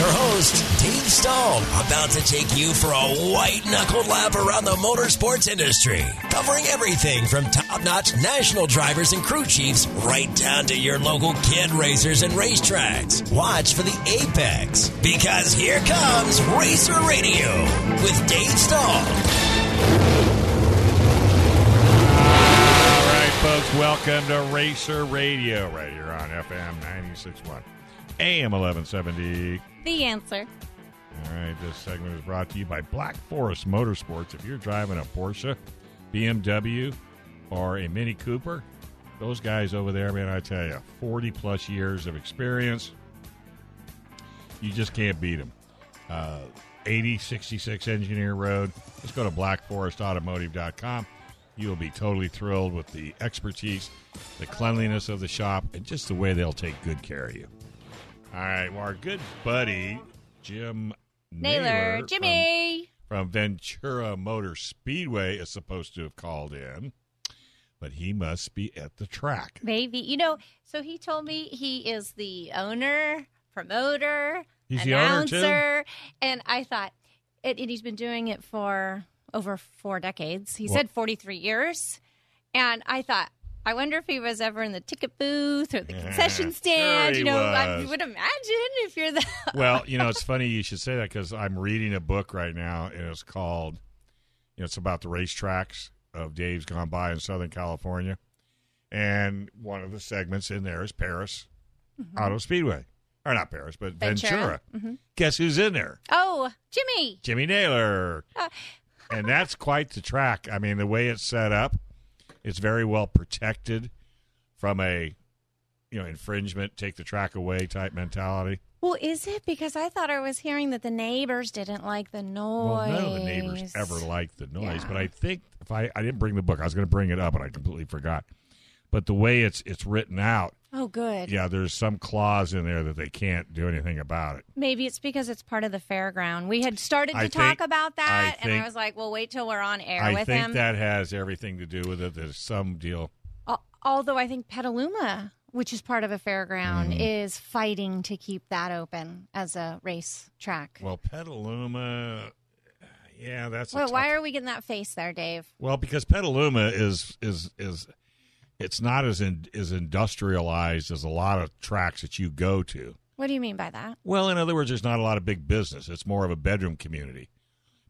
Your host, Dave Stahl, about to take you for a white knuckle lap around the motorsports industry, covering everything from top notch national drivers and crew chiefs right down to your local kid racers and racetracks. Watch for the apex because here comes Racer Radio with Dave right, folks, welcome to Racer Radio right here on FM 96.1, AM 1170. The answer. All right, this segment is brought to you by Black Forest Motorsports. If you're driving a Porsche, BMW, or a Mini Cooper, those guys over there, man, I tell you, 40 plus years of experience. You just can't beat them. Uh, 8066 Engineer Road. Just go to blackforestautomotive.com. You'll be totally thrilled with the expertise, the cleanliness of the shop, and just the way they'll take good care of you. All right, well, our good buddy Jim Naylor. Naylor Jimmy. from Ventura Motor Speedway is supposed to have called in, but he must be at the track. Maybe. You know, so he told me he is the owner, promoter, He's the owner, too? announcer. And I thought, and and he's been doing it for over four decades. He said 43 years. And I thought, I wonder if he was ever in the ticket booth or the concession sure stand. he you know, I was. would imagine if you're the. Well, you know, it's funny you should say that because I'm reading a book right now, and it's called, you know, it's about the racetracks of Dave's gone by in Southern California, and one of the segments in there is Perris Auto Speedway, or not Perris, but Ventura. Ventura. Guess who's in there? oh, Jimmy. Jimmy Naylor. Uh. and that's quite the track. I mean, the way it's set up, it's very well protected from a you know infringement, take the track away type mentality. Well, is it? Because I thought I was hearing that the neighbors didn't like the noise. Well, none of the neighbors ever liked the noise, Yeah. but I think if I I didn't bring the book, I was going to bring it up, and I completely forgot. But the way it's it's written out, Oh, good. yeah, there's some clause in there that they can't do anything about it. Maybe it's because it's part of the fairground. We had started to I talk think- about that, I and I was like, "Well, wait till we're on air I with think that has everything to do with it. There's some deal. Although I think Petaluma, which is part of a fairground, Mm-hmm. is fighting to keep that open as a race track. Well, Petaluma, yeah, that's Well, why are we getting that face there, Dave? Well, because Petaluma is is is it's not as in, as industrialized as a lot of tracks that you go to. What do you mean by that? Well, in other words, there's not a lot of big business. It's more of a bedroom community.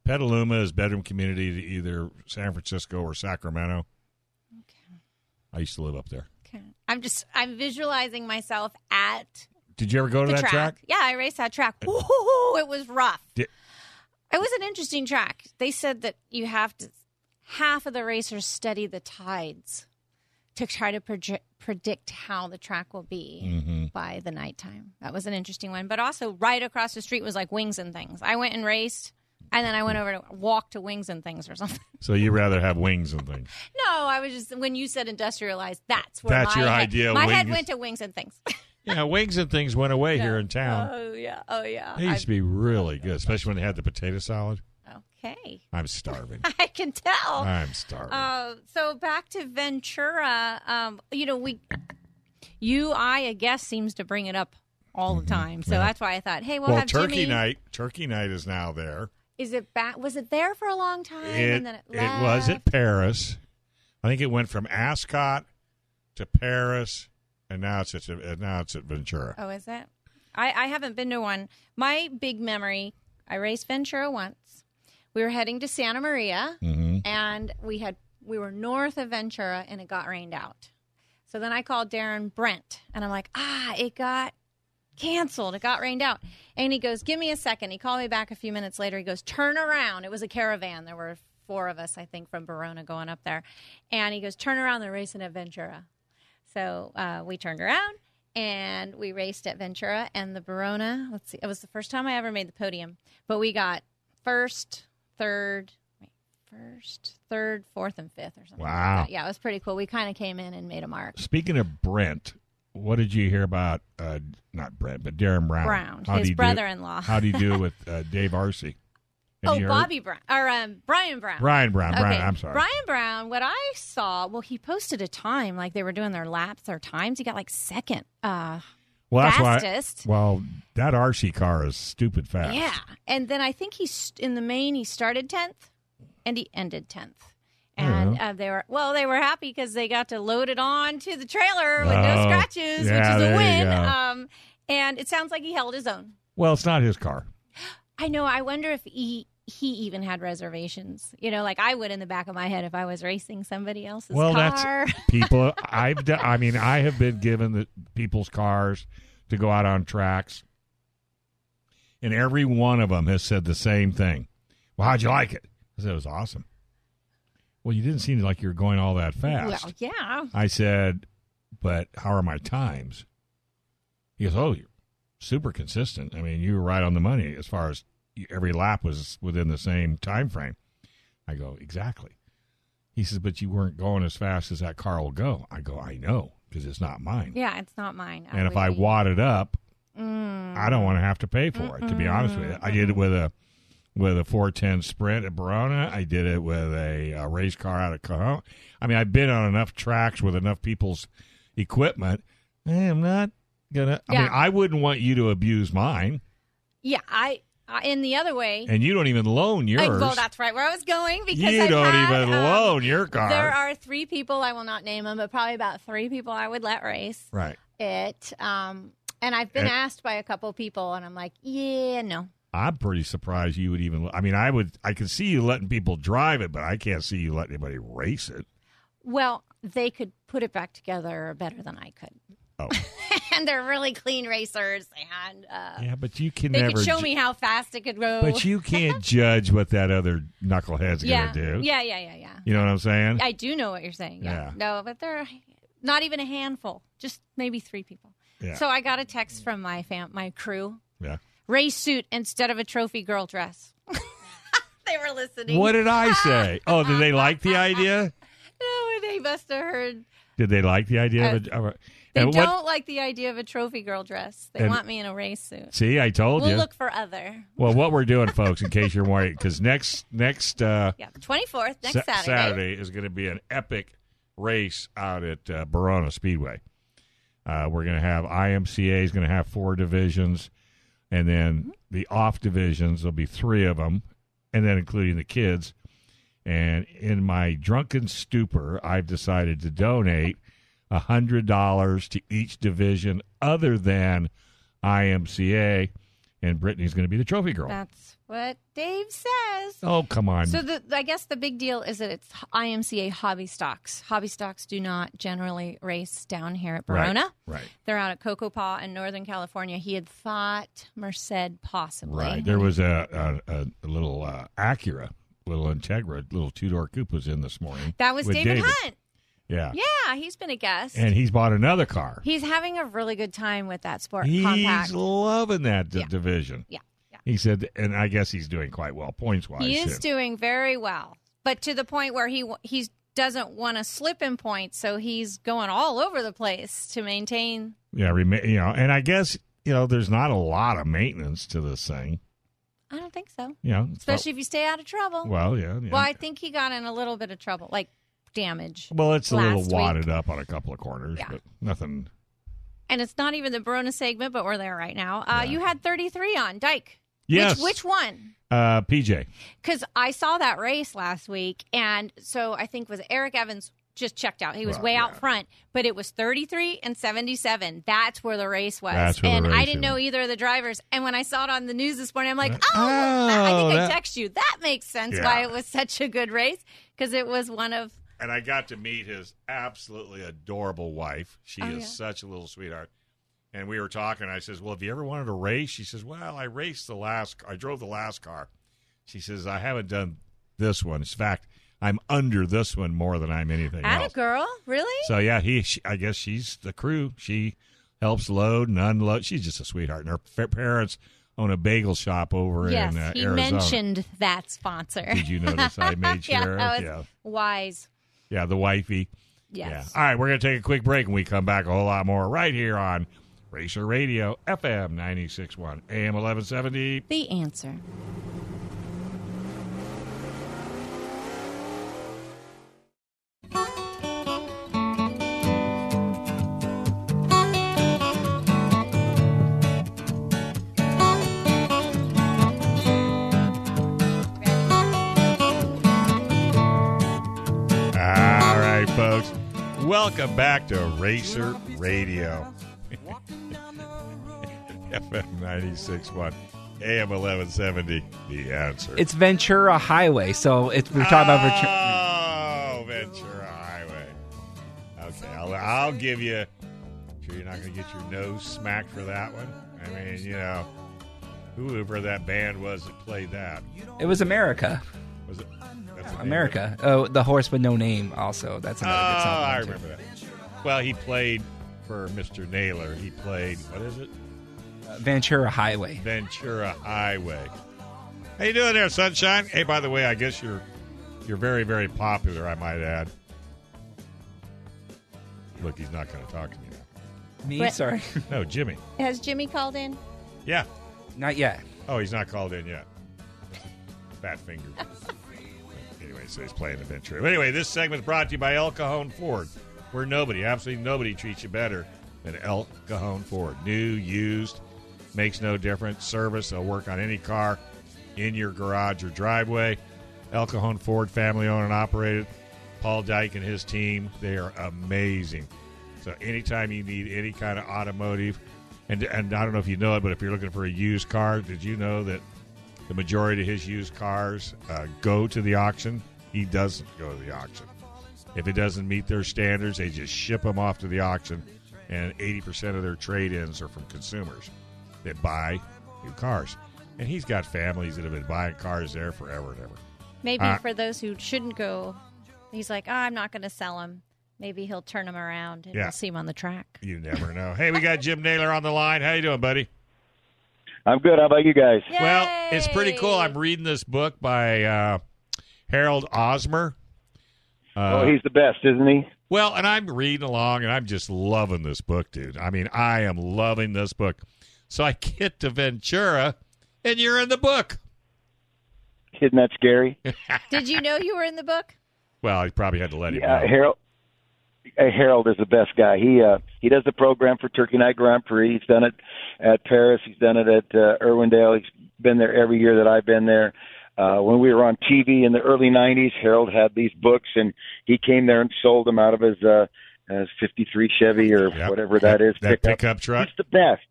Petaluma is bedroom community to either San Francisco or Sacramento. Okay. I used to live up there. Okay. I'm just I'm visualizing myself at Did you ever go to that track. track? Yeah, I raced that track. Woo-hoo-hoo, it was rough. Did- It was an interesting track. They said that you have to half of the racers study the tides to try to predict how the track will be Mm-hmm. by the nighttime. That was an interesting one. But also, right across the street was like Wings and Things. I went and raced, and then I went over to walk to Wings and Things or something. So you rather have wings and things? no, I was just when you said industrialized. That's where That's my your head, idea My head went to Wings and Things. Yeah, wings and things went away here in town. Oh yeah, oh yeah. They used to be really good, especially when they had the potato salad. Okay. I'm starving. I can tell. I'm starving. Uh, so back to Ventura. Um, you know, we, you, I, I guess, seems to bring it up all the time. So that's why I thought, hey, we'll, Mm-hmm. well, have Turkey Jimmy. night. Turkey night is now there. Is it back? Was it there for a long time? It, and then it, it was at? Perris. I think it went from Ascot to Perris, and now it's at now it's at Ventura. Oh, is it? I, I haven't been to one. My big memory, I raced Ventura once. We were heading to Santa Maria, Mm-hmm. and we had we were north of Ventura, and it got rained out. So then I called Darren Brent, and I'm like, ah, it got canceled. It got rained out. And he goes, give me a second. He called me back a few minutes later. He goes, turn around. It was a caravan. There were four of us, I think, from Barona going up there. And he goes, turn around. They're racing at Ventura. So uh, we turned around and we raced at Ventura and the Barona. Let's see, it was the first time I ever made the podium, but we got first, third, wait, first, third, fourth, and fifth or something. like Wow. that. yeah, it was pretty cool. We kind of came in and made a mark. Speaking of Brent, what did you hear about? Uh, not Brent, but Darren Brown. Brown, How'd his brother-in-law. How do you do with uh, Dave Arcee? Have Oh. Bobby Brown or um, Brian Brown. Brian Brown. Brian, Okay, I'm sorry. Brian Brown. What I saw, well, he posted a time like they were doing their laps, their times. He got like second. Uh, well, that's fastest. why. Well, that RC car is stupid fast. yeah, and then I think he's in the main. He started tenth, and he ended tenth. And Yeah. uh, they were well. They were happy because they got to load it on to the trailer with Oh, no scratches, yeah, which is a win. Um, and it sounds like he held his own. Well, it's not his car. I know. I wonder if he he even had reservations. You know, like I would in the back of my head if I was racing somebody else's Well, car. that's people. I've. Done, I mean, I have been given the people's cars to go out on tracks, and every one of them has said the same thing. Well, how'd you like it? I said it was awesome. Well, you didn't seem like you were going all that fast. Well, yeah. I said, but how are my times? He goes, oh, you're super consistent. I mean, you were right on the money as far as every lap was within the same time frame. I go, exactly. He says, but you weren't going as fast as that car will go. I go, I know because it's not mine. Yeah, it's not mine. and if I would- wad it up, Mm. I don't want to have to pay for it. To be honest with you, I did it with a with a 410 Sprint at Barona. I did it with a, uh race car out of Cajon. I mean, I've been on enough tracks with enough people's equipment. I am not gonna. I mean, I wouldn't want you to abuse mine, Yeah, I, I in the other way. and you don't even loan yours. I- well, that's right where I was going because you I've don't had, even um, loan your car. There are three people I will not name them, but probably about three people I would let race right. it. Um, and I've been And- asked by a couple people, and I'm like, yeah, no. I'm pretty surprised you would even. I mean, I would. I could see you letting people drive it, but I can't see you letting anybody race it. Well, they could put it back together better than I could, Oh, and they're really clean racers, and uh, yeah, but you can they never. could show ju- me how fast it could go. But you can't judge what that other knucklehead's yeah, gonna do. yeah, yeah, yeah, yeah. You know what I'm saying? I do know what you're saying. Yeah. Yeah. No, but they're not even a handful. Just maybe three people. Yeah. So I got a text from my fam- my crew. yeah. Race suit instead of a trophy girl dress. they were listening. What did I say? Oh, did they like the idea? No, they must have heard. Did they like the idea of a? Of a They and don't what- like the idea of a trophy girl dress. They And- want me in a race suit. see, I told We'll you. look for other. well, what we're doing, folks, in case you're worried, because next next uh, Yeah, 24th, next Sa- Saturday. is going to be an epic race out at uh, Barona Speedway. Uh, we're going to have IMCA is going to have four divisions, and then the off divisions there'll be three of them, and then including the kids. And in my drunken stupor, I've decided to donate a hundred dollars to each division other than IMCA, and Brittany's going to be the trophy girl. That's what Dave says. oh, come on! So the I guess the big deal is that it's IMCA hobby stocks. Hobby stocks do not generally race down here at Right, Barona. right. They're out at Cocopah in Northern California. He had thought Merced possibly. Right. There was a a, a, little uh, Acura, little Integra, little two door coupe was in this morning. That was with David, Hunt. Yeah. Yeah, he's been a guest. And he's bought another car. he's having a really good time with that sport compact. He's compact. loving that d- Yeah. division. Yeah, yeah. He said, and I guess he's doing quite well points wise. He is too. doing very well, but to the point where he he doesn't want to slip in points, so he's going all over the place to maintain. yeah, rema- you know, and I guess you know, there's not a lot of maintenance to this thing. I don't think so, Yeah, especially if you stay out of trouble. well, yeah, yeah. Well, I think he got in a little bit of trouble, like damage. Well, it's a little wadded week. up on a couple of corners, Yeah. but nothing. And it's not even the Barona segment, but we're there right now. Uh, You had 33 on Dyke. Yes, Which, which one? uh, PJ. Because I saw that race last week, and so I think was Eric Evans just checked out. He was Well, way out front, but it was 33 and 77. That's where the race was. That's where the and I didn't is. know either of the drivers. And when I saw it on the news this morning, I'm like, Uh, oh, I oh, think that- I text you. That makes sense Yeah. why it was such a good race because it was one of and I got to meet his absolutely adorable wife. She Oh, is yeah. such a little sweetheart. And we were talking. I says, "Well, have you ever wanted to race?" She says, "Well, I raced the last. I drove the last car." She says, "I haven't done this one. In fact, I'm under this one more than I'm anything Atta else." girl. Really? So yeah, he. She, I guess she's the crew. She helps load and unload. She's just a sweetheart. And her parents own a bagel shop over yes, in uh, he Arizona. mentioned that sponsor. Did you notice I made yeah, sure? that was yeah. wise. Yeah, the wifey. Yes. Yeah. All right, we're going to take a quick break and we come back a whole lot more right here on Racer Radio, FM 96.1, AM 1170. The answer. Welcome back to Racer Radio. FM 96.1, AM 1170. The answer. It's Ventura Highway, so it's we're talking about Ventura. Oh, Ventura Highway. Okay, I'll, I'll give you. Sure, you're not going to get your nose smacked for that one. I mean, you know, whoever that band was that played that It was America, was it? That's the name of it? America. Oh, the horse with no name. Also, that's Oh, another good song. I too. remember that. Well, he played for Mr. Naylor. He played what is it? Uh, Ventura Highway. Ventura Highway. How you doing there, Sunshine? Hey, by the way, I guess you're you're very very popular. I might add. Look, he's not going to talk to me now. Me, Brett- sorry, No, Jimmy. Has Jimmy called in? Yeah. not yet. Oh, he's not called in yet. Fat finger. so he's playing Adventure. Anyway, this segment is brought to you by El Cajon Ford, where nobody, absolutely nobody, treats you better than El Cajon Ford. New, used, makes no difference. Service, they'll work on any car in your garage or driveway. El Cajon Ford, family owned and operated. Paul Dyke and his team, they are amazing. So anytime you need any kind of automotive, and and I don't know if you know it, but if you're looking for a used car, did you know that the majority of his used cars uh, go to the auction? He doesn't go to the auction. If it doesn't meet their standards, they just ship them off to the auction, and 80% of their trade-ins are from consumers that buy new cars. And he's got families that have been buying cars there forever and ever. Maybe Uh, for those who shouldn't go, he's like, oh, I'm not going to sell him. Maybe he'll turn him around and Yeah. we'll see him on the track. You never know. hey, we got Jim Naylor on the line. How you doing, buddy? I'm good. How about you guys? Well, it's pretty cool. I'm reading this book by uh, Harold Osmer. Uh, oh, he's the best, isn't he? well, and I'm reading along, and I'm just loving this book, dude. I mean, I am loving this book. So I get to Ventura, and you're in the book. Isn't that scary? Did you know you were in the book? Well, he probably had to let him Yeah, know. Harold. Harold is the best guy. He uh, he does the program for Turkey Night Grand Prix. He's done it at Perris. He's done it at uh, Irwindale. He's been there every year that I've been there. Uh, when we were on TV in the early '90s, Harold had these books, and he came there and sold them out of his uh, his '53 Chevy or Yep. whatever that is. That pickup truck. He's the best.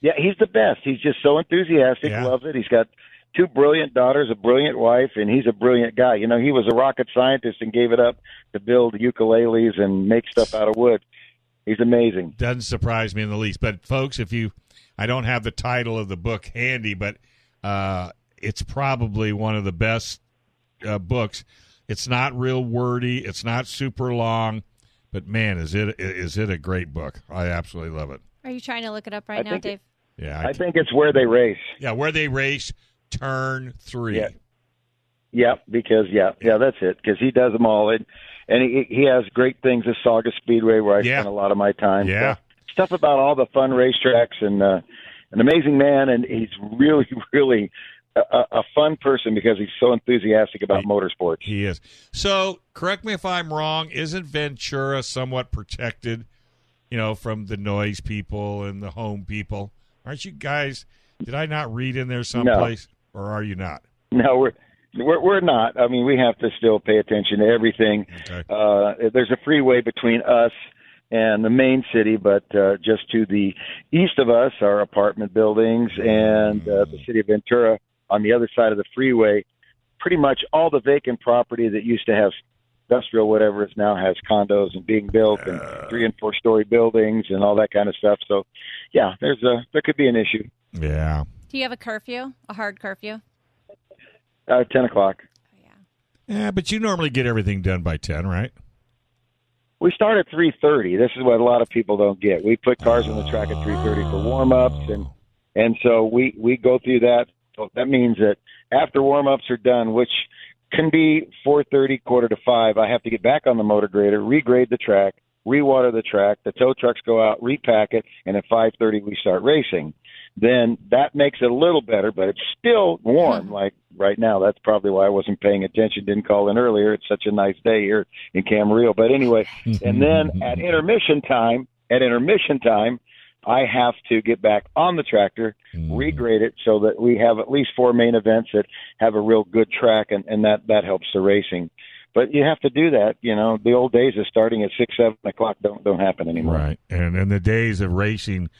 Yeah, he's the best. He's just so enthusiastic, Yeah. loves it. He's got two brilliant daughters, a brilliant wife, and he's a brilliant guy. You know, he was a rocket scientist and gave it up to build ukuleles and make stuff out of wood. He's amazing. Doesn't surprise me in the least. But folks, if you, I don't have the title of the book handy, but uh, it's probably one of the best uh, books. It's not real wordy. It's not super long, but man, is it is it a great book? I absolutely love it. Are you trying to look it up right I now, think it- Dave? Yeah, I think it's where they race. yeah, where they race turn three. Yeah. Yeah, because yeah, yeah, that's it. Because he does them all, and and he he has great things at Saugus Speedway where I Yeah. spend a lot of my time. Yeah. Stuff, stuff about all the fun racetracks and uh, an amazing man, and he's really really a, a fun person because he's so enthusiastic about He- motorsports. He is. So, correct me if I'm wrong. Isn't Ventura somewhat protected, you know, from the noise people and the home people? Aren't you guys? Did I not read in there someplace, or are you not? No, we're we're we're not. I mean, we have to still pay attention to everything. Okay. Uh, there's a freeway between us and the main city, but uh, just to the east of us are apartment buildings, and uh, the city of Ventura on the other side of the freeway. Pretty much all the vacant property that used to have industrial whatever is now has condos and being built and three and four story buildings and all that kind of stuff. So, yeah, there's a there could be an issue. Yeah. Do you have a curfew? A hard curfew? Uh, Ten o'clock. Oh, yeah. Yeah, but you normally get everything done by ten, right? We start at 3:30. This is what a lot of people don't get. We put cars on the track at 3:30 for warm-ups, and and so we we go through that. So that means that after warm-ups are done, which can be 4:30, quarter to five. I have to get back on the motor grader, regrade the track, rewater the track. The tow trucks go out, repack it, and at 5:30 we start racing. Then that makes it a little better, but it's still warm. Mm-hmm. like right now, that's probably why I wasn't paying attention. Didn't call in earlier. It's such a nice day here in Camarillo. But anyway, and then at mm-hmm. intermission time, at intermission time, I have to get back on the tractor, regrade it so that we have at least four main events that have a real good track, and, and that that helps the racing. But you have to do that. You know, the old days of starting at six, seven o'clock don't don't happen anymore. Right. And and the days of racing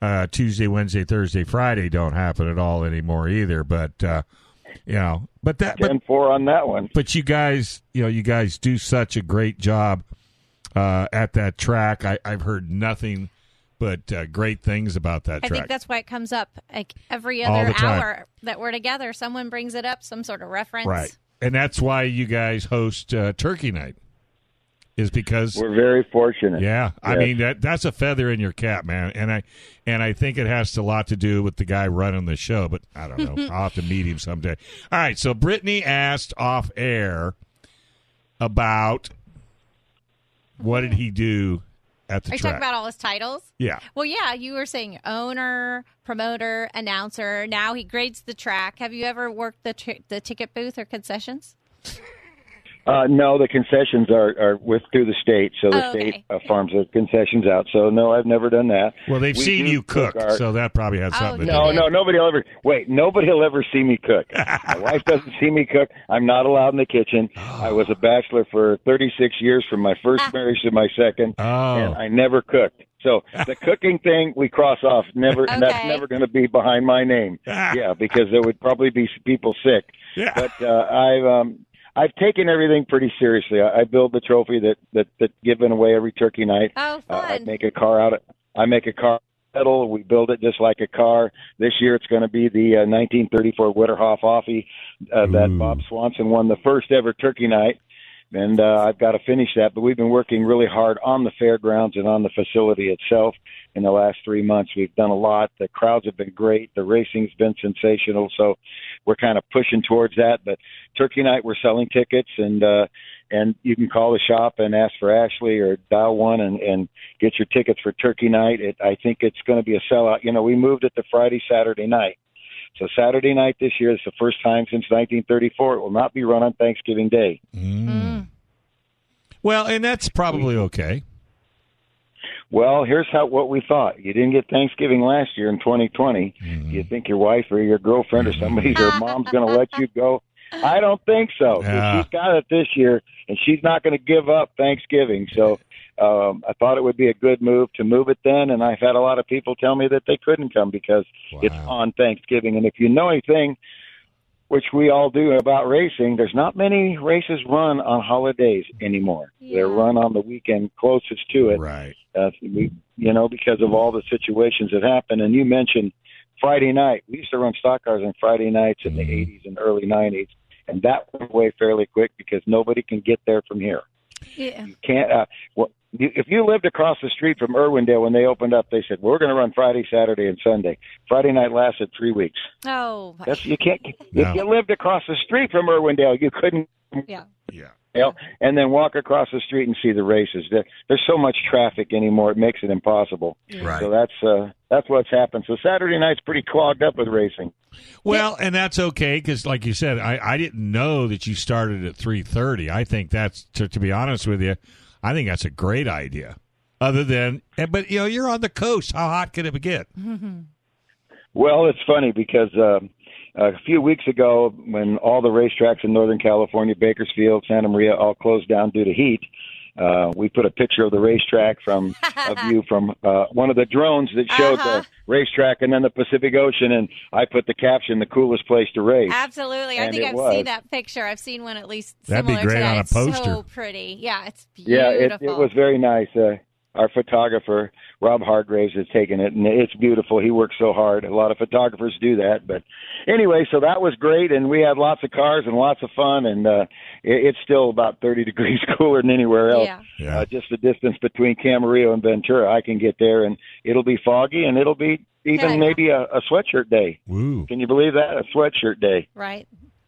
uh, Tuesday, Wednesday, Thursday, Friday don't happen at all anymore either. But uh, you know, but that but, four on that one. but you guys, you know, you guys do such a great job uh, at that track. I, I've heard nothing but uh, great things about that I track. think that's why it comes up like every other hour that we're together. Someone brings it up, some sort of reference. right, and that's why you guys host uh, Turkey Night. Is because We're very fortunate. Yeah, I Yes. mean that that's a feather in your cap, man, and I and I think it has a lot to do with the guy running the show. But I don't know. I'll have to meet him someday. All right, so Brittany asked off air about what did he do at the Are you track? talking about all his titles? yeah, Well, yeah, you were saying owner, promoter, announcer. Now he grades the track. Have you ever worked the t- the ticket booth or concessions? Uh, no, the concessions are, are with through the state, so the Oh, okay. state uh, farms the concessions out. So no, I've never done that. well, they've We seen you cook, our- so that probably had Oh, something to do. No, with it. no, no, nobody will ever wait. Nobody will ever see me cook. My wife doesn't see me cook. I'm not allowed in the kitchen. I was a bachelor for 36 years, from my first marriage to my second, Oh. and I never cooked. So the cooking thing we cross off. Never. That's never going to be behind my name. yeah, because there would probably be people sick. Yeah. But uh, I've um, I've taken everything pretty seriously. I, I build the trophy that that that given away every turkey night. Oh, Uh, I make a car out of I make a car metal. We build it just like a car. This year it's going to be the uh, 1934 Witterhoff Offie uh, that Bob Swanson won the first ever turkey night. And uh, I've got to finish that, but we've been working really hard on the fairgrounds and on the facility itself in the last three months. We've done a lot. The crowds have been great. The racing's been sensational. So we're kind of pushing towards that. But Turkey Night, we're selling tickets, and uh, and you can call the shop and ask for Ashley or dial one and and get your tickets for Turkey Night. It, I think it's going to be a sellout. You know, we moved it to Friday, Saturday night. So Saturday night this year is the first time since 1934. It will not be run on Thanksgiving Day. Mm. Well, and that's probably okay. Well, here's how what we thought. You didn't get Thanksgiving last year in 2020. Mm-hmm. You think your wife or your girlfriend or somebody's or mom's going to let you go? I don't think so. So Yeah. She's got it this year, and she's not going to give up Thanksgiving. So um, I thought it would be a good move to move it then. And I've had a lot of people tell me that they couldn't come because it's on Thanksgiving. And if you know anything, which we all do about racing, there's not many races run on holidays anymore. They're run on the weekend closest to it Right. uh, we, you know, because of all the situations that happen. And you mentioned Friday night. We used to run stock cars on Friday nights in the Mhm. 80s and early 90s, and that went away fairly quick because nobody can get there from here. Yeah. You can't. Uh, well, you, if you lived across the street from Irwindale when they opened up, they said we're going to run Friday, Saturday, and Sunday. Friday night lasted three weeks. Oh, That's you can't. No. If you lived across the street from Irwindale, you couldn't yeah. Yeah. you know, and then walk across the street and see the races. There, there's so much traffic anymore; it makes it impossible. Right. So that's uh, that's what's happened. So Saturday night's pretty clogged up with racing. Well, and that's okay because, like you said, I, I didn't know that you started at three thirty. I think that's to, to be honest with you, I think that's a great idea. Other than, and- but you know, you're on the coast. How hot can it get? Well, it's funny because uh, a few weeks ago, when all the racetracks in Northern California, Bakersfield, Santa Maria, all closed down due to heat. Uh, we put a picture of the racetrack from a view from uh, one of the drones that showed Uh-huh. the racetrack and then the Pacific Ocean, and I put the caption, "The coolest place to race." Absolutely. I think I've was. seen that picture. I've seen one at least That'd be great to that. on a poster. It's so pretty. Yeah, it's Yeah, beautiful. it, it was very nice. Uh, our photographer Rob Hargraves has taken it, and it's beautiful. He works so hard. A lot of photographers do that, but anyway, so that was great, and we had lots of cars and lots of fun, and uh, it, it's still about 30 degrees cooler than anywhere else. Yeah. Yeah. Uh, just the distance between Camarillo and Ventura, I can get there, and it'll be foggy, and it'll be even Yeah. maybe a, a sweatshirt day. Woo. Can you believe that? A sweatshirt day. right?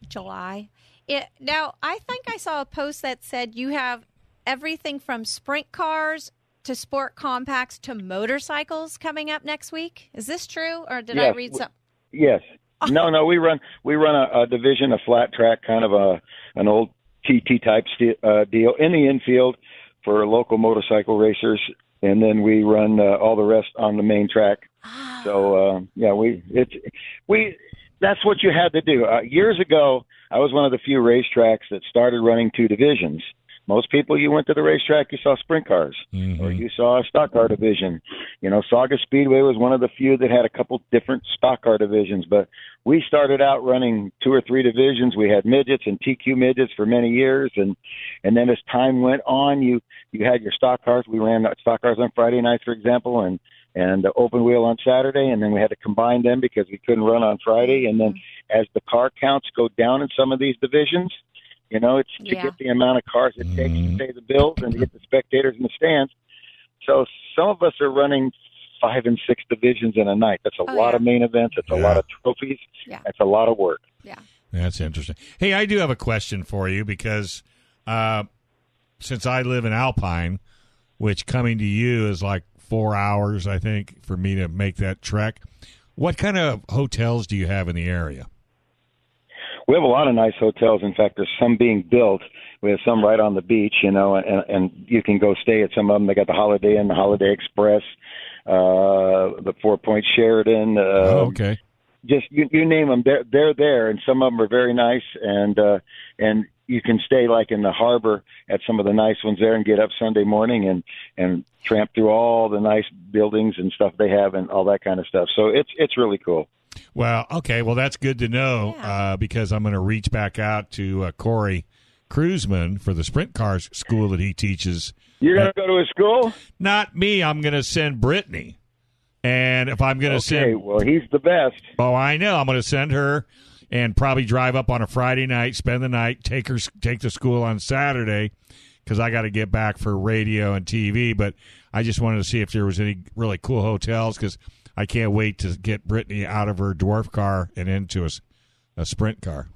July. It, now, I think I saw a post that said you have everything from sprint cars to sport compacts to motorcycles coming up next week. Is this true, or did I Yes, read w- something? Yes. No, no, we run we run a, a division, a flat track, kind of a an old TT type st- uh, deal in the infield for local motorcycle racers, and then we run uh, all the rest on the main track. So uh, yeah, we it's we that's what you had to do. Uh, years ago, I was one of the few racetracks that started running two divisions. Most people, you went to the racetrack, you saw sprint cars, or mm-hmm. you saw a stock car division. You know, Saugus Speedway was one of the few that had a couple different stock car divisions. But we started out running two or three divisions. We had midgets and TQ midgets for many years, and and then as time went on, you you had your stock cars. We ran stock cars on Friday nights, for example, and and the open wheel on Saturday, and then we had to combine them because we couldn't run on Friday. And then mm-hmm. as the car counts go down in some of these divisions, you know, it's to Yeah. get the amount of cars it takes to pay the bills and to get the spectators in the stands. So some of us are running five and six divisions in a night. That's a Oh, lot yeah. of main events. It's a lot of trophies. Yeah. That's a lot of work. Yeah. That's interesting. Hey, I do have a question for you because uh, since I live in Alpine, which coming to you is like four hours, I think, for me to make that trek. What kind of hotels do you have in the area? We have a lot of nice hotels. In fact, there's some being built. We have some right on the beach, you know, and and you can go stay at some of them. They got the Holiday Inn, the Holiday Express, uh, the Four Point Sheraton. Uh, oh, okay. just you, you name them, they're they're there, and some of them are very nice, and uh, and you can stay like in the harbor at some of the nice ones there, and get up Sunday morning and and tramp through all the nice buildings and stuff they have, and all that kind of stuff. So it's it's really cool. Well, okay. Well, that's good to know Yeah. uh, because I'm going to reach back out to uh, Corey Kruseman for the sprint cars school that he teaches. You're gonna go to a school? Not me. I'm going to send Brittany. And if I'm going to Okay, send well he's the best. Oh, I know. I'm going to send her and probably drive up on a Friday night, spend the night, take her take to school on Saturday because I got to get back for radio and TV. But I just wanted to see if there was any really cool hotels because I can't wait to get Brittany out of her dwarf car and into a, a sprint car.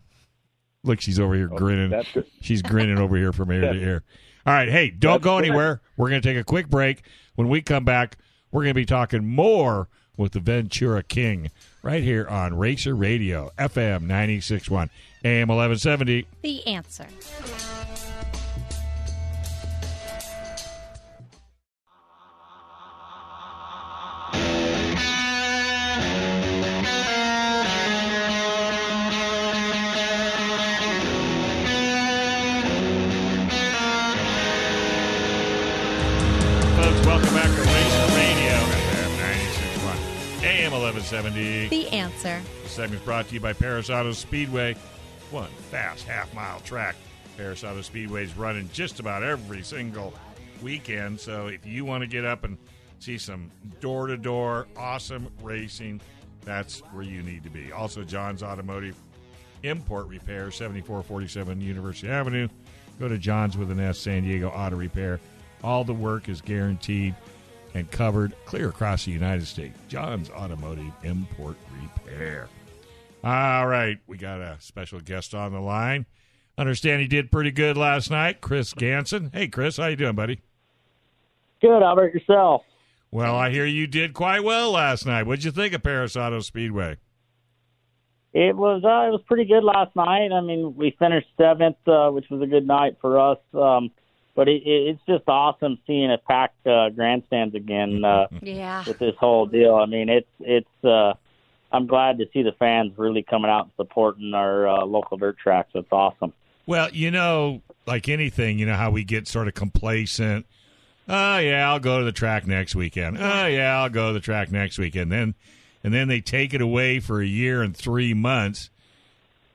Look, she's over here oh, grinning. that's good. She's grinning over here from ear to ear. All right, hey, don't That's go good. anywhere. We're going to take a quick break. When we come back, we're going to be talking more with the Ventura King right here on Racer Radio, FM 961, AM 1170. The answer. Welcome back to Racer Radio, FM 961, AM 1170. The answer. The is brought to you by Perris Auto Speedway. One fast half mile track. Perris Auto Speedway is running just about every single weekend. So if you want to get up and see some door to door awesome racing, that's where you need to be. Also, John's Automotive Import Repair, 7447 University Avenue. Go to John's with an S, San Diego Auto Repair. All the work is guaranteed and covered clear across the United States. John's Automotive Import Repair. All right, we got a special guest on the line. Understand he did pretty good last night, Chris Ganson. Hey, Chris, how you doing, buddy? Good. How about yourself? Well, I hear you did quite well last night. What'd you think of Perris Auto Speedway? It was uh, it was pretty good last night. I mean, we finished seventh, uh, which was a good night for us. Um, but it, it, it's just awesome seeing it packed uh, grandstands again uh, Yeah. with this whole deal. I mean, it's it's. Uh, I'm glad to see the fans really coming out and supporting our uh, local dirt tracks. It's awesome. Well, you know, like anything, you know how we get sort of complacent. Oh yeah, I'll go to the track next weekend. Oh yeah, I'll go to the track next weekend. Then, and then they take it away for a year and three months.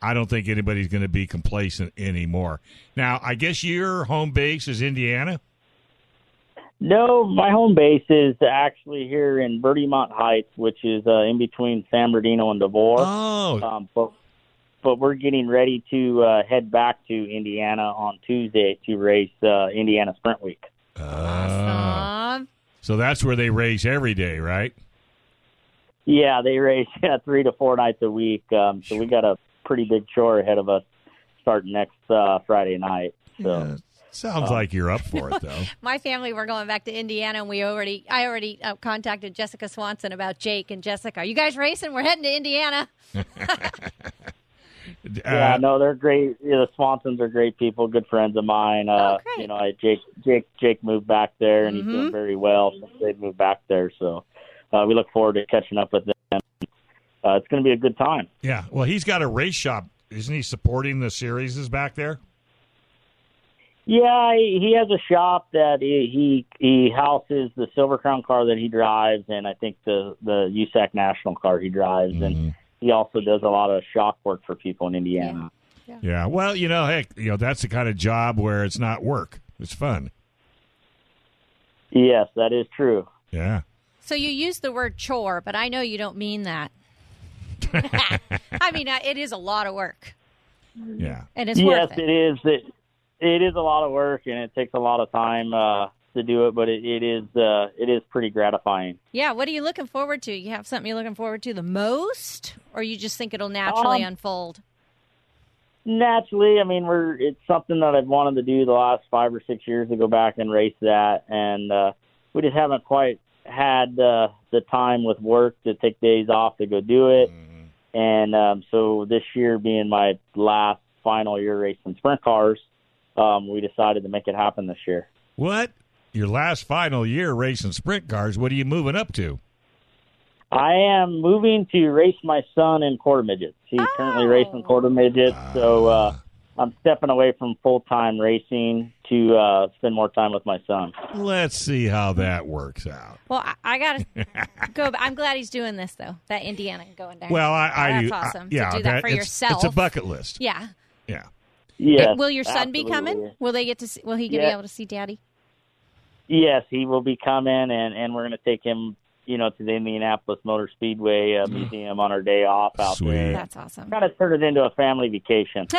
I don't think anybody's going to be complacent anymore. Now, I guess your home base is Indiana. No, my home base is actually here in Verdemont Heights, which is uh, in between San Bernardino and Devore. Oh, Um, but but we're getting ready to uh, head back to Indiana on Tuesday to race uh, Indiana Sprint Week. oh. Awesome. so that's where they race every day, right? Yeah, they race yeah, three to four nights a week. Um, so we got a pretty big chore ahead of us. starting next uh, Friday night. So. Yeah, sounds like you're up for it, though. My family, we're going back to Indiana, and we already, I already uh, contacted Jessica Swanson about Jake and Jessica. Are you guys racing? We're heading to Indiana. Yeah, Uh, no, they're great. Yeah, the Swansons are great people, good friends of mine. Uh, Oh, great. You know, I, Jake, Jake, Jake moved back there, and he's Mm-hmm. doing very well since they moved back there. So uh, we look forward to catching up with them. Uh, it's going to be a good time. yeah. Well, he's got a race shop. Isn't he supporting the series is back there? Yeah, he, he has a shop that he, he he houses the Silver Crown car that he drives, and I think the the USAC National car he drives, Mm-hmm. and he also does a lot of shop work for people in Indiana. Yeah. Well, you know, heck, you know, that's the kind of job where it's not work. It's fun. Yes, that is true. Yeah. So you use the word chore, but I know you don't mean that. I mean, uh, it is a lot of work, Yeah. and it's yes, worth it. it is. It, it is a lot of work, and it takes a lot of time uh, to do it, but it, it is uh, it is pretty gratifying. Yeah, what are you looking forward to? You have something you're looking forward to the most, or you just think it'll naturally Um, unfold? Naturally, I mean, we're it's something that I've wanted to do the last five or six years to go back and race that, and uh, we just haven't quite had uh, the time with work to take days off to go do it. And um, so this year being my last final year racing sprint cars, um, we decided to make it happen this year. What? Your last final year racing sprint cars. What are you moving up to? I am moving to race my son in quarter midgets. He's currently racing quarter midgets, so uh, I'm stepping away from full time racing to uh, spend more time with my son. Let's see how that works out. Well, I, I got to go. I'm glad he's doing this though. That Indiana going down. Well, I, I that's do. I- awesome. yeah, to do that, for it's, yourself. It's a bucket list. Yeah. Yeah. Yes, Will your son be coming? Will they get to? See, will he get Yeah. be able to see Daddy? Yes, he will be coming, and and we're going to take him, you know, to the Indianapolis Motor Speedway uh, Museum on our day off out Sweet. there. That's awesome. Kind of turn it into a family vacation.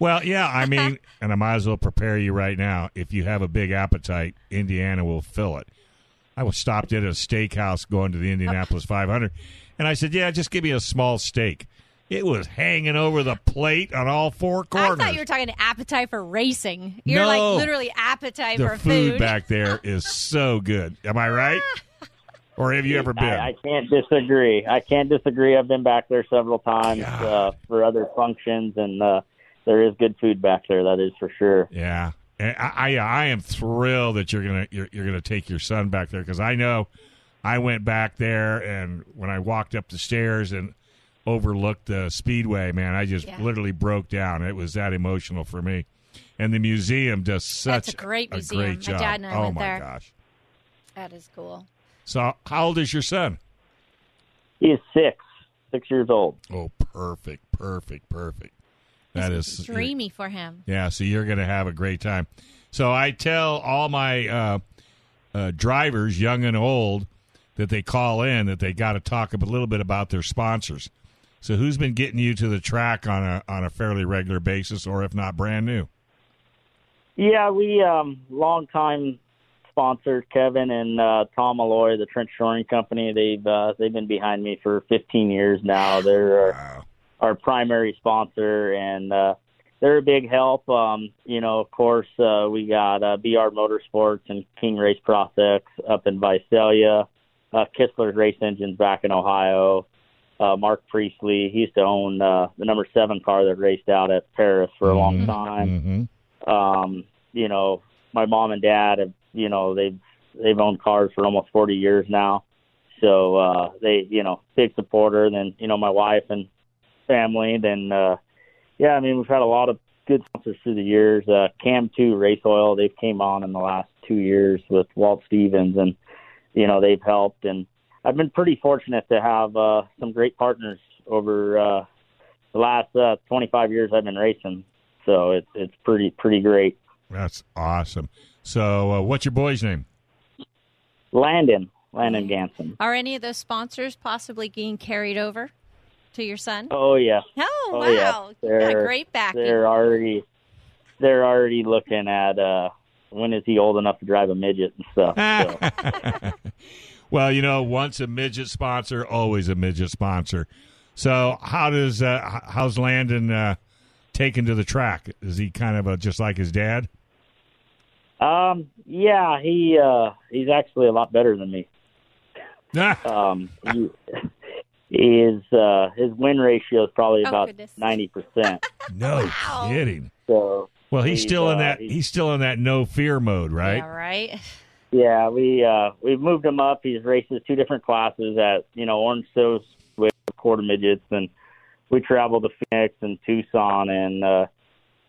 Well, yeah, I mean, and I might as well prepare you right now. If you have a big appetite, Indiana will fill it. I was stopped at a steakhouse going to the Indianapolis 500, and I said, "Yeah, just give me a small steak." It was hanging over the plate on all four corners. I corners. thought you were talking appetite for racing. You're No. like literally appetite the for food food back there is so good. Am I right? Or have you ever been? I, I can't disagree. I can't disagree. I've been back there several times uh, for other functions, and uh, there is good food back there. That is for sure. Yeah, And I, I I am thrilled that you're gonna you're, you're gonna take your son back there because I know I went back there and when I walked up the stairs and overlooked the speedway, man, I just Yeah. literally broke down. It was that emotional for me. And the museum does such That's a great museum. great My dad and I went there. oh went my there. gosh! That is cool. So how old is your son? He is six, six years old. Oh, perfect, perfect, perfect. That is Dreamy for him. Yeah, so you're going to have a great time. So I tell all my uh, uh, drivers, young and old, that they call in that they got to talk a little bit about their sponsors. So who's been getting you to the track on a on a fairly regular basis, or if not brand new? Yeah, we um long time sponsors Kevin and uh, Tom Malloy, the Trench Shoring Company. They've uh, they've been behind me for 15 years now. They're Wow. Our primary sponsor, and uh, they're a big help. Um, you know, of course, uh, we got uh, BR Motorsports and King Race Process up in Visalia. Uh, Kistler's Race Engines back in Ohio. Uh, Mark Priestley, he used to own uh, the number seven car that raced out at Perris for a long time hmm um you know my mom and dad have you know they've they've owned cars for almost 40 years now so uh they you know big supporter then you know my wife and family then uh yeah i mean we've had a lot of good sponsors through the years uh cam 2 race oil they've came on in the last 2 years with Walt Stevens and you know they've helped and I've been pretty fortunate to have uh some great partners over uh the last uh 25 years I've been racing so it's it's pretty pretty great. That's awesome. So uh, what's your boy's name? Landon, Landon Ganson. Are any of those sponsors possibly being carried over to your son? Oh yeah, Oh, Oh, wow. yeah. You got They're- great backing. they're already they're already looking at uh when is he old enough to drive a midget and stuff. So. Well, you know, once a midget sponsor, always a midget sponsor. So how does uh, how's Landon uh, taken to the track? Is he kind of a, just like his dad? Um, yeah, he uh, he's actually a lot better than me. Um, he, he is uh, his win ratio is probably Oh, about ninety percent. no kidding. So Well, he's He's, still in uh, that. he's- He's still in that no fear mode, right? Yeah, right. yeah, we uh, we've moved him up. He's races two different classes at you know Orange Coast with quarter midgets, and we travel to Phoenix and Tucson, and uh,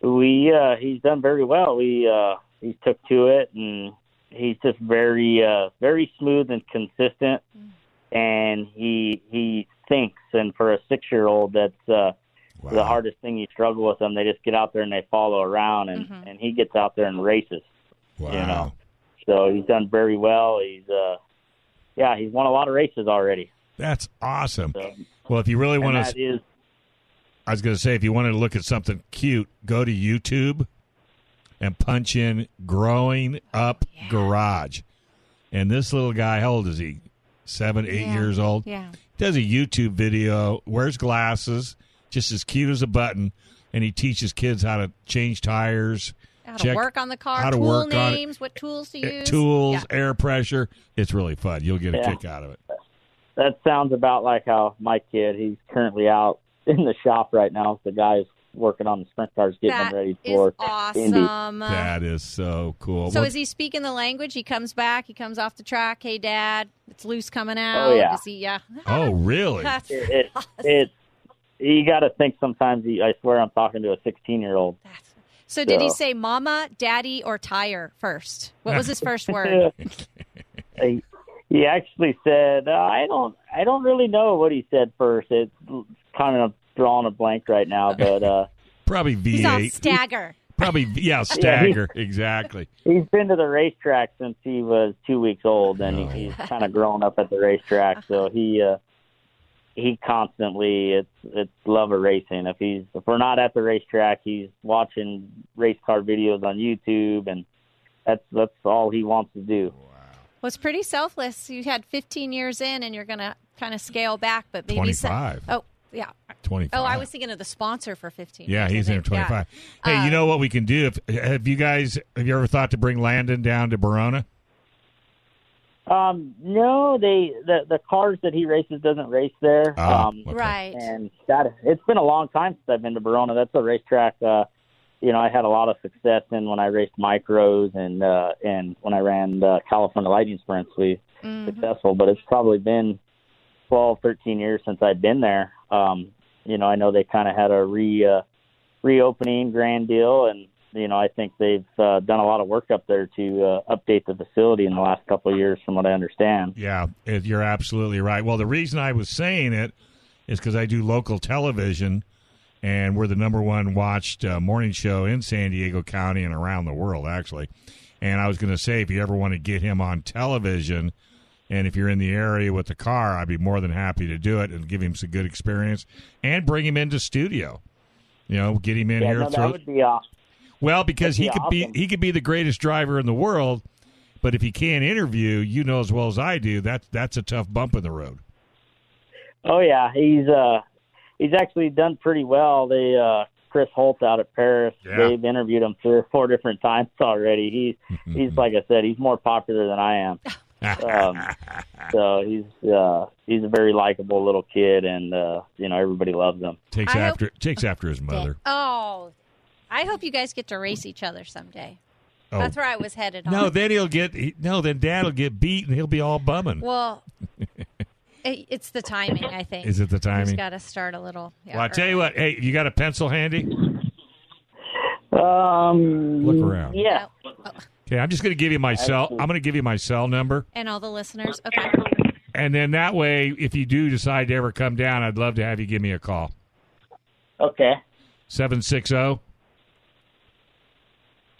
we uh, he's done very well. We uh, he took to it, and he's just very uh, very smooth and consistent, and he he thinks. And for a six year old, that's uh, Wow. the hardest thing you struggle with them. They just get out there and they follow around, and Mhm. and he gets out there and races. Wow. you know. So he's done very well. He's uh, yeah, he's won a lot of races already. That's awesome. So Well, if you really want to, is I was going to say, if you wanted to look at something cute, go to YouTube and punch in "Growing Up Garage." And this little guy, how old is he? Seven, eight Yeah. years old. Yeah. Does a YouTube video, wears glasses, just as cute as a button, and he teaches kids how to change tires, How to Check work on the car, how to tool work on it. names, what tools to uh, use. tools, Yeah. air pressure. It's really fun. You'll get a Yeah. kick out of it. that sounds about like how my kid. He's currently out in the shop right now. The guy's working on the sprint cars, getting That them ready is for Indy. awesome. That is so cool. So Well, is he speaking the language? He comes back. He comes off the track. Hey, Dad, it's loose coming out. Oh, yeah. Is he? Yeah. oh, really? That's It, it, it's you got to think sometimes. He, I swear, I'm talking to a 16 year old. So did he say mama, daddy, or tire first? What was his first word? he, he actually said, uh, "I don't, I don't really know what he said first. It's kind of drawing a blank right now, but uh, Probably He's all V8. stagger. Probably, yeah, stagger. exactly. he's been to the racetrack since he was two weeks old, and Oh. he, he's kind of grown up at the racetrack. So he, uh, he constantly, it's, it's love of racing. If he's, if we're not at the racetrack, he's watching race car videos on YouTube, and that's that's all he wants to do. Well, it's pretty selfless. You had 15 years in, and you're going to kind of scale back, but maybe se- 25. Oh, yeah. 25. Oh, I was thinking of the sponsor for 15. Yeah, he's in at think. Yeah. 25. Hey, you Um, know what we can do? If Have you guys, have you ever thought to bring Landon down to Barona? Um, no, they the the cars that he races doesn't race there. Ah, um, okay. Right. and that it's been a long time since I've been to Barona. That's a racetrack. Uh, you know, I had a lot of success in when I raced micros and uh, and when I ran the California Lightning Sprints. We Mhm. successful, but it's probably been 12, 13 years since I've been there. Um, you know, I know they kind of had a re uh, reopening grand deal, and you know, I think they've uh, done a lot of work up there to uh, update the facility in the last couple of years, from what I understand. Yeah, you're absolutely right. Well, the reason I was saying it is because I do local television, and we're the number one watched uh, morning show in San Diego County and around the world, actually. And I was going to say, if you ever want to get him on television, and if you're in the area with the car, I'd be more than happy to do it and give him some good experience and bring him into studio. You know, get him in Yeah, here. no, throw, that would be awesome. well, because he could be be he could be the greatest driver in the world, but if he can't interview, you know as well as I do, that's that's a tough bump in the road. Oh yeah, he's uh he's actually done pretty well. They uh Chris Holt out at Perris, Yeah. they've interviewed him three or four different times already. He's he's like I said, he's more popular than I am. Um, so he's uh he's a very likable little kid and uh you know everybody loves him. takes I hope- after takes after his mother. Oh, I hope you guys get to race each other someday. Oh. That's where I was headed on. No, then he'll get he, no. Then Dad will get beat and he'll be all bumming. Well, it, it's the timing, I think. Is it the He's timing? got to start a little. Yeah, well, I tell you what. Hey, you got a pencil handy? Um Look around. Yeah. Okay, I'm just going to give you my cell. I'm going to give you my cell number, And all the listeners. Okay. and then that way, if you do decide to ever come down, I'd love to have you give me a call. Okay. Seven six zero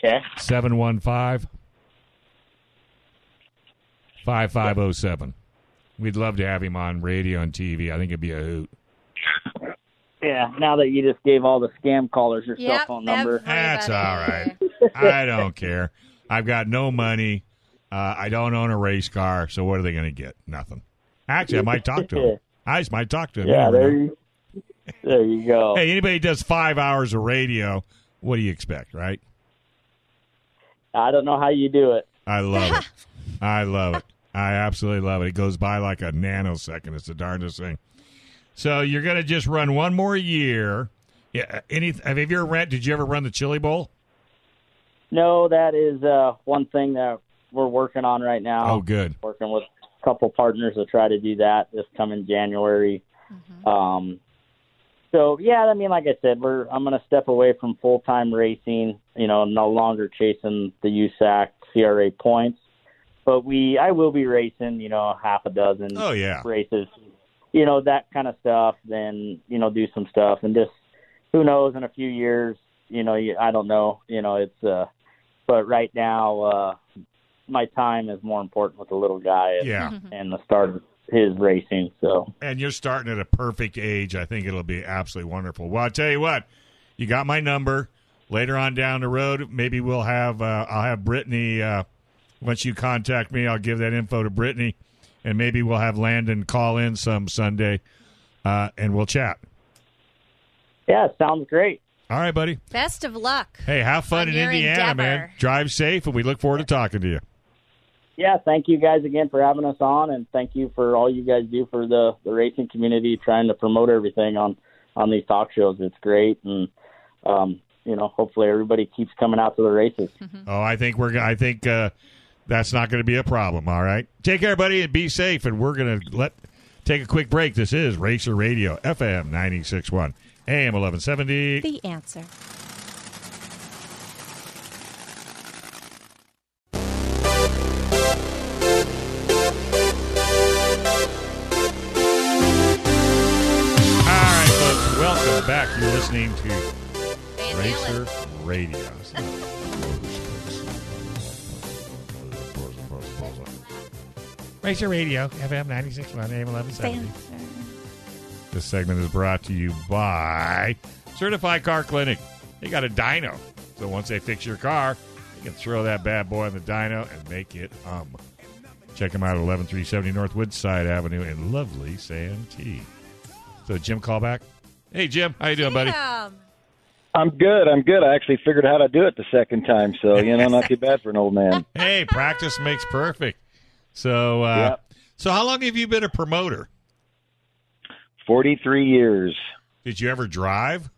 Okay. 715. 5507. We'd love to have him on radio and TV. I think it'd be a hoot. Yeah, now that you just gave all the scam callers your cell phone number. That's all right. I don't care. I've got no money. Uh, I don't own a race car, so what are they going to get? Nothing. Actually, I might talk to him. I just might talk to him. Yeah, there you there you go. Hey, anybody does five hours of radio, what do you expect, right? I don't know how you do it. I love it. I love it. I absolutely love it. It goes by like a nanosecond. It's the darndest thing. So you're going to just run one more year. Yeah. Any? Have you ever ran? Did you ever run the Chili Bowl? No, that is uh, one thing that we're working on right now. Oh, good. Working with a couple partners to try to do that this coming January. Um, so yeah, I mean, like I said, we're I'm going to step away from full time racing. You know, no longer chasing the USAC CRA points, but we I will be racing. You know, half a dozen Oh yeah. races. You know that kind of stuff. Then you know do some stuff and just who knows in a few years. You know, I don't know. You know, it's uh, but right now uh, my time is more important with the little guy and, Yeah. and the start of his racing. So And you're starting at a perfect age. I think it'll be absolutely wonderful. Well, I'll tell you what, you got my number. Later on down the road, maybe we'll have uh, I'll have Brittany. Uh, once you contact me, I'll give that info to Brittany, and maybe we'll have Landon call in some Sunday, uh, and we'll chat. yeah, sounds great. All right, buddy. Best of luck. Hey, have fun in your Indiana, man. Drive safe, and we look forward to talking to you. Yeah, thank you guys again for having us on, and thank you for all you guys do for the the racing community, trying to promote everything on on these talk shows. It's great, and um, you know, hopefully everybody keeps coming out to the races. Oh, I think we're. I think uh, that's not going to be a problem. All right, take care, buddy, and be safe. And we're going to let take a quick break. This is Racer Radio, FM 96.1, AM eleven seventy. The answer. All right, folks, welcome back. You're listening to Racer Halen. Radio. Racer Radio, FM 96.1, AM eleven seventy. This segment is brought to you by Certified Car Clinic. They got a dyno. So once they fix your car, you can throw that bad boy in the dyno and make it hum. Check them out at 11370 North Woodside Avenue in lovely Santee. So Jim callback. Hey Jim, how you doing, buddy? Damn. I'm good. I'm good. I actually figured out how to do it the second time, so you know, not too bad for an old man. Hey, practice makes perfect. So uh Yep. so how long have you been a promoter? Forty-three years. Did you ever drive?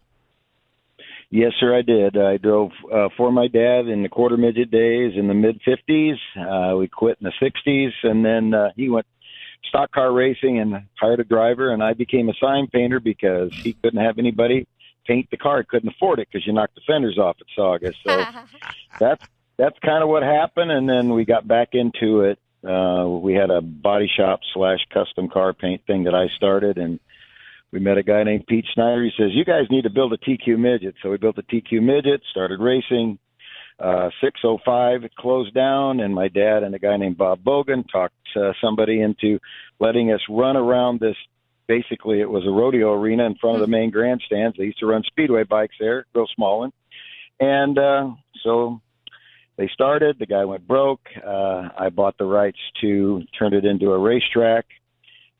Yes, sir, I did. I drove uh, for my dad in the quarter midget days in the mid 50s. Uh, we quit in the 60s, and then uh, he went stock car racing and hired a driver, and I became a sign painter because he couldn't have anybody paint the car. He couldn't afford it because you knocked the fenders off at Saugus. So that's that's kind of what happened, and then we got back into it. Uh, we had a body shop slash custom car paint thing that I started, and we met a guy named Pete Snyder. He says, "You guys need to build a TQ midget." So we built a TQ midget, started racing. Uh, 605 it closed down, and my dad and a guy named Bob Bogan talked uh, somebody into letting us run around this. Basically, it was a rodeo arena in front of the main grandstands. They used to run speedway bikes there, real small one, and uh, so they started. The guy went broke. Uh, I bought the rights to turn it into a racetrack.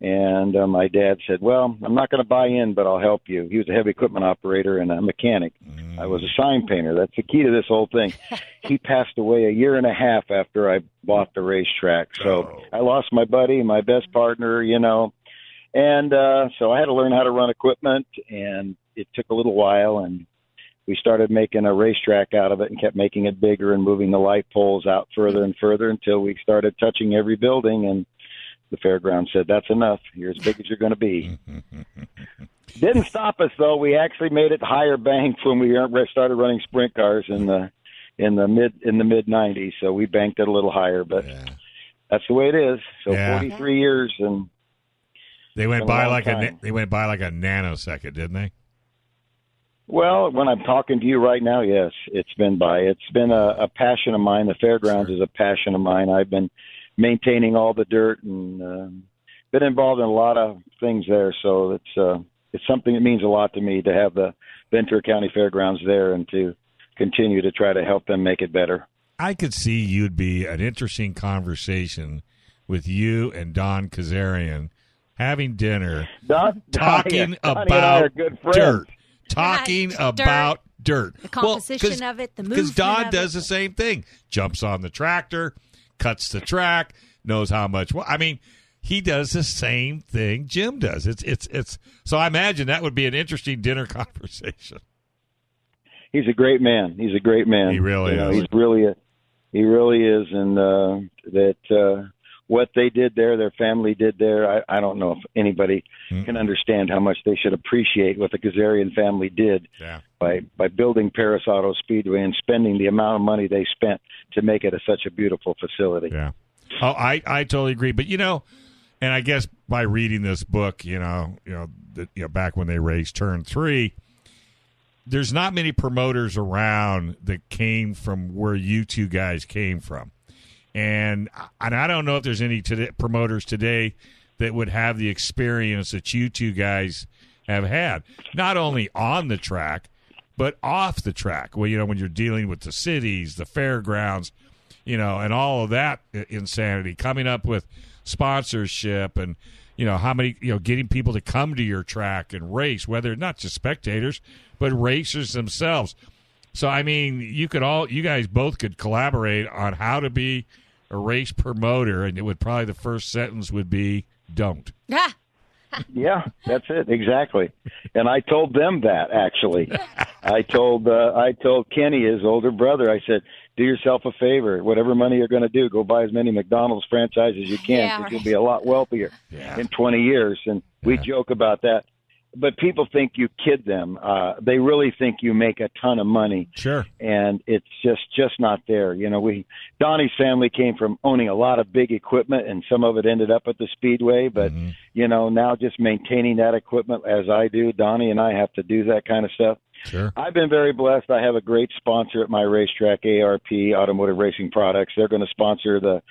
And uh, my dad said, "Well, I'm not going to buy in, but I'll help you." He was a heavy equipment operator and a mechanic. I was a sign painter. That's the key to this whole thing. he passed away a year and a half after I bought the racetrack, so I lost my buddy, my best partner, you know, and uh, so I had to learn how to run equipment, and it took a little while, and we started making a racetrack out of it and kept making it bigger and moving the light poles out further and further until we started touching every building and the fairground said that's enough. You're as big as you're going to be. Didn't stop us though. We actually made it higher banked when we started running sprint cars in the in the mid in the mid 90s so we banked it a little higher but that's the way it is. So Yeah. 43 years and They went by like a they went by like a nanosecond, didn't they? Well, when I'm talking to you right now, yes, it's been by. It's been a, a passion of mine. The fairgrounds is a passion of mine. I've been maintaining all the dirt and um, been involved in a lot of things there. So it's uh, it's something that means a lot to me to have the Ventura County Fairgrounds there and to continue to try to help them make it better. I could see you'd be an interesting conversation with you and Don Kazarian having dinner, Don, talking Donnie, Donnie and I are about good friends. dirt, talking Right, about dirt. The composition of it, the Because movement Don of does it. the same thing. Jumps on the tractor, cuts the track, knows how much. Well, I mean, he does the same thing Jim does. It's it's it's. So I imagine that would be an interesting dinner conversation. He's a great man. He's a great man. He really You know, is. He's really a, he really is, and uh, that uh, what they did there, their family did there. I, I don't know if anybody can understand how much they should appreciate what the Kazarian family did Yeah. by by building Perris Auto Speedway and spending the amount of money they spent to make it a, such a beautiful facility. Yeah. Oh, I, I totally agree. But you know, and I guess by reading this book, you know, you know, the, you know, back when they raced Turn Three, there's not many promoters around that came from where you two guys came from, and and I don't know if there's any today, promoters today that would have the experience that you two guys have had, not only on the track but off the track. Well, you know, when you're dealing with the cities, the fairgrounds, you know, and all of that insanity, coming up with sponsorship and you know how many you know getting people to come to your track and race, whether not just spectators but racers themselves. So I mean, you could all you guys both could collaborate on how to be a race promoter, and it would probably the first sentence would be don't. Ah, Yeah, that's it exactly. And I told them that actually. I told uh, I told Kenny, his older brother, I said, "Do yourself a favor. Whatever money you're going to do, go buy as many McDonald's franchises as you can, Yeah, because you'll be a lot wealthier Yeah. in 20 years." And we joke about that, but people think you kid them. Uh, they really think you make a ton of money Sure. and it's just just not there. You know, we Donnie's family came from owning a lot of big equipment, and some of it ended up at the speedway. But you know, now just maintaining that equipment as I do, Donnie and I have to do that kind of stuff. Sure. I've been very blessed. I have a great sponsor at my racetrack, ARP Automotive Racing Products. They're going to sponsor the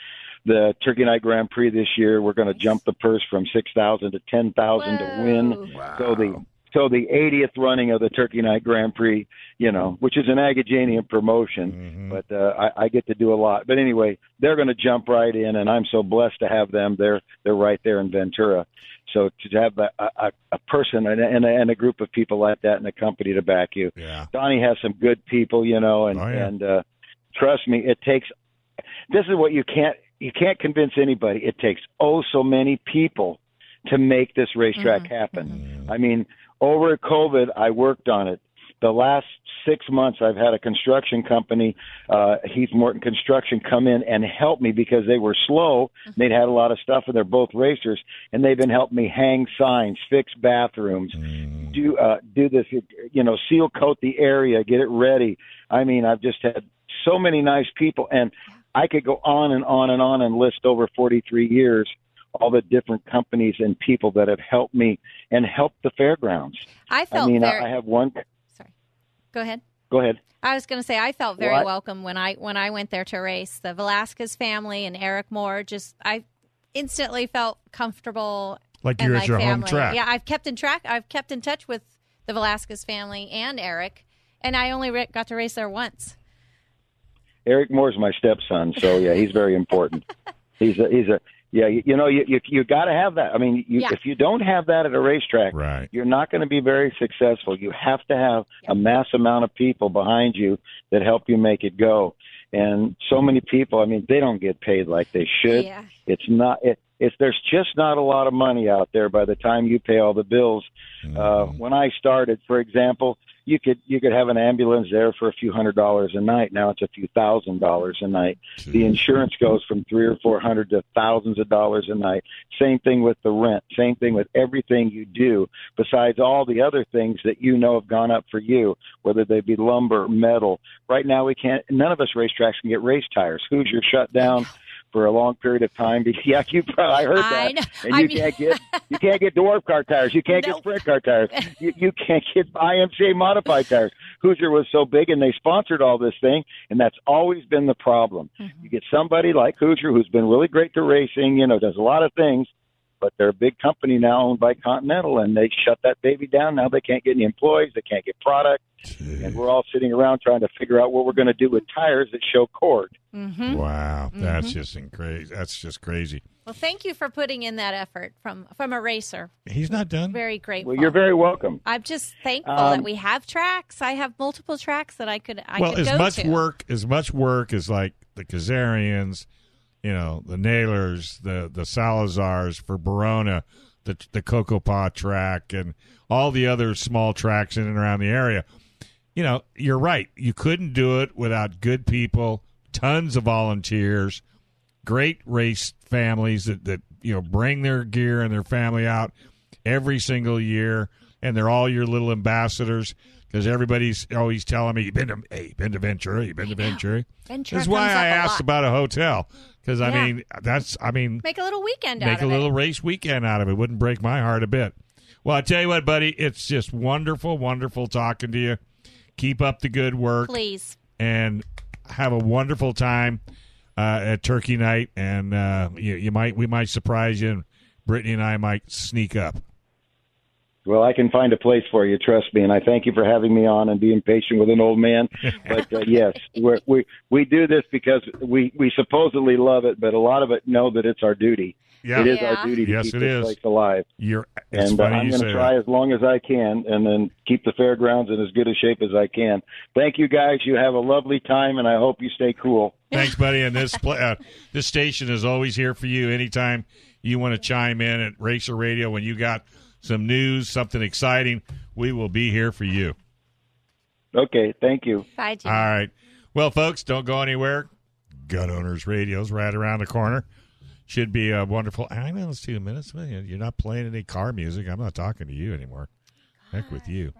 the Turkey Night Grand Prix this year. We're going to jump the purse from six thousand to ten thousand to win. Wow. So the so the 80th running of the Turkey Night Grand Prix, you know, which is an Agajanian promotion, but uh, I, I get to do a lot. But anyway, they're going to jump right in, and I'm so blessed to have them. They're they're right there in Ventura. So to have a, a, a person and a, and, a, and a group of people like that in a company to back you, Yeah. Donnie has some good people, you know, and Oh, yeah. and uh, trust me, it takes. This is what you can't you can't convince anybody. It takes oh so many people to make this racetrack happen. I mean, over COVID, I worked on it. The last six months, I've had a construction company, uh, Heath Morton Construction, come in and help me because they were slow. They'd had a lot of stuff, and they're both racers, and they've been helping me hang signs, fix bathrooms, do uh, do this, you know, seal coat the area, get it ready. I mean, I've just had so many nice people, and I could go on and on and on and list over 43 years all the different companies and people that have helped me and helped the fairgrounds. I felt I mean, very. I have one. Sorry. Go ahead. Go ahead. I was going to say I felt very What? welcome when I when I went there to race. The Velasquez family and Eric Moore just I instantly felt comfortable. Like and you're at like your home family. track. Yeah, I've kept in track. I've kept in touch with the Velasquez family and Eric, and I only ra- got to race there once. Eric Moore's my stepson, so yeah, he's very important. he's a he's a yeah. You, you know, you you, you got to have that. I mean, you, Yeah. if you don't have that at a racetrack, Right. you're not going to be very successful. You have to have a mass amount of people behind you that help you make it go. And so many people, I mean, they don't get paid like they should. Yeah. It's not. It, it's there's just not a lot of money out there by the time you pay all the bills. Uh, when I started, for example, you could you could have an ambulance there for a few hundred dollars a night. Now it's a few thousand dollars a night. The hmm. insurance goes from three or four hundred to thousands of dollars a night. Same thing with the rent. Same thing with everything you do. Besides all the other things that you know have gone up for you, whether they be lumber, metal. Right now we can't. None of us racetracks can get race tires. Hoosier shut down. For a long period of time, yeah, you probably I heard that, I know. and I you mean- can't get you can't get dwarf car tires, you can't Nope. get sprint car tires, you, you can't get IMCA modified tires. Hoosier was so big, and they sponsored all this thing, and that's always been the problem. Mm-hmm. You get somebody like Hoosier who's been really great to racing, you know, does a lot of things, but they're a big company now owned by Continental, and they shut that baby down. Now they can't get any employees, they can't get product, and we're all sitting around trying to figure out what we're going to do with tires that show cord. Mm-hmm. Wow, that's just crazy. That's just crazy. Well, thank you for putting in that effort from from a racer. He's not done. Very grateful. Well, you're very welcome. I'm just thankful Um, that we have tracks. I have multiple tracks that I could I well, could as go much to. work as much work as like the Kazarians, you know, the Nailers, the the Salazars for Barona, the the Cocopah track, and all the other small tracks in and around the area. You know, you're right. You couldn't do it without good people, tons of volunteers, great race families that that you know bring their gear and their family out every single year, and they're all your little ambassadors because everybody's always telling me, "You've been to, hey, been to Ventura, you've been to Ventura." Ventura That's why up asked about a hotel because I Yeah. mean that's I mean Make a little weekend out make a little it. race weekend out of it wouldn't break my heart a bit. Well, I tell you what, buddy, it's just wonderful, wonderful talking to you. Keep up the good work Please. and have a wonderful time uh, at Turkey Night. And uh, you, you might we might surprise you, and Brittany and I might sneak up. Well, I can find a place for you, trust me. And I thank you for having me on and being patient with an old man. But uh, yes, we're, we we do this because we we supposedly love it, but a lot of it know that it's our duty. Yeah. It is Yeah. our duty to Yes, keep it this is. place alive. You're it's and uh, I'm going to try that. as long as I can, and then keep the fairgrounds in as good a shape as I can. Thank you, guys. You have a lovely time, and I hope you stay cool. Thanks, buddy. And this pla uh, this station is always here for you. Anytime you want to chime in at Racer Radio when you got some news, something exciting, we will be here for you. Okay, thank you. Bye, Jimmy. All right. Well, folks, don't go anywhere. Gun Owners Radio's right around the corner. Should be a wonderful. I know it's two minutes. Well, You're not playing any car music. I'm not talking to you anymore. Heck with you.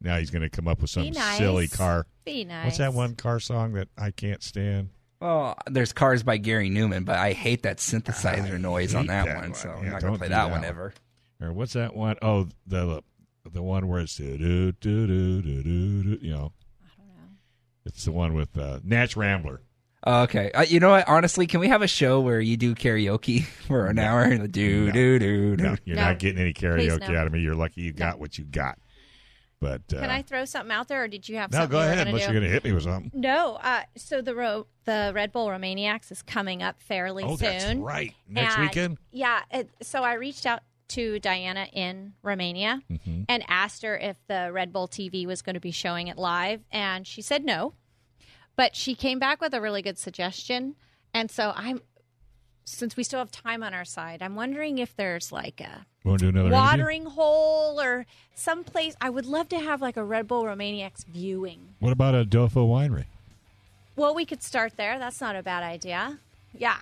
Now he's going to come up with some nice. silly car. Be nice. What's that one car song that I can't stand? Well, there's Cars by Gary Numan, but I hate that synthesizer noise on that, that one, one. so Yeah, I'm not don't going to play that, that one one. ever. Or what's that one? Oh, the the one where it's do do do do do do. You know, I don't know. it's the one with uh, Nash Rambler. Oh, okay. Uh, you know what? Honestly, can we have a show where you do karaoke for an hour? And do do do do. No, you're No. not getting any Please, karaoke no. out of me. You're lucky you got what you got. But uh, Can I throw something out there, or did you have no, something go you were ahead. gonna Unless do? you're going to hit me with something. No, uh, so the ro- the Red Bull Romaniacs is coming up fairly Oh, soon. that's right. Next And, weekend. Yeah. It, so I reached out to Diana in Romania Mm-hmm. and asked her if the Red Bull TV was going to be showing it live, and she said no. But she came back with a really good suggestion, and so I'm. Since we still have time on our side, I'm wondering if there's like a another interview? watering hole or someplace. I would love to have like a Red Bull Romaniacs viewing. What about a Dofo winery? Well, we could start there. That's not a bad idea. Yeah.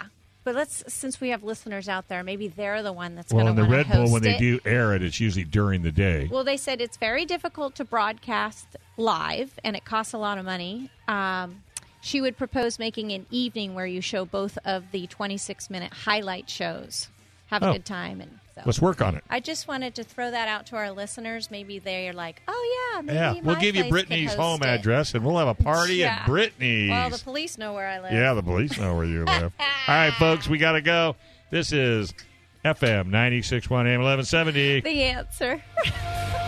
But let's, since we have listeners out there, maybe they're the one that's Well, going in to the Red Bull, when they do air it, it's usually during the day. Well, they said it's very difficult to broadcast live, and it costs a lot of money. Um, she would propose making an evening where you show both of the 26 minute highlight shows. Have a Oh. good time, and so. Let's work on it. I just wanted to throw that out to our listeners. Maybe they're like, "Oh yeah, maybe Yeah, we'll give you Brittany's home it." address, and we'll have a party Yeah. at Brittany's. Well, the police know where I live. Yeah, the police know where you live. All right, folks, we got to go. This is FM 96.1 AM 1170. The answer.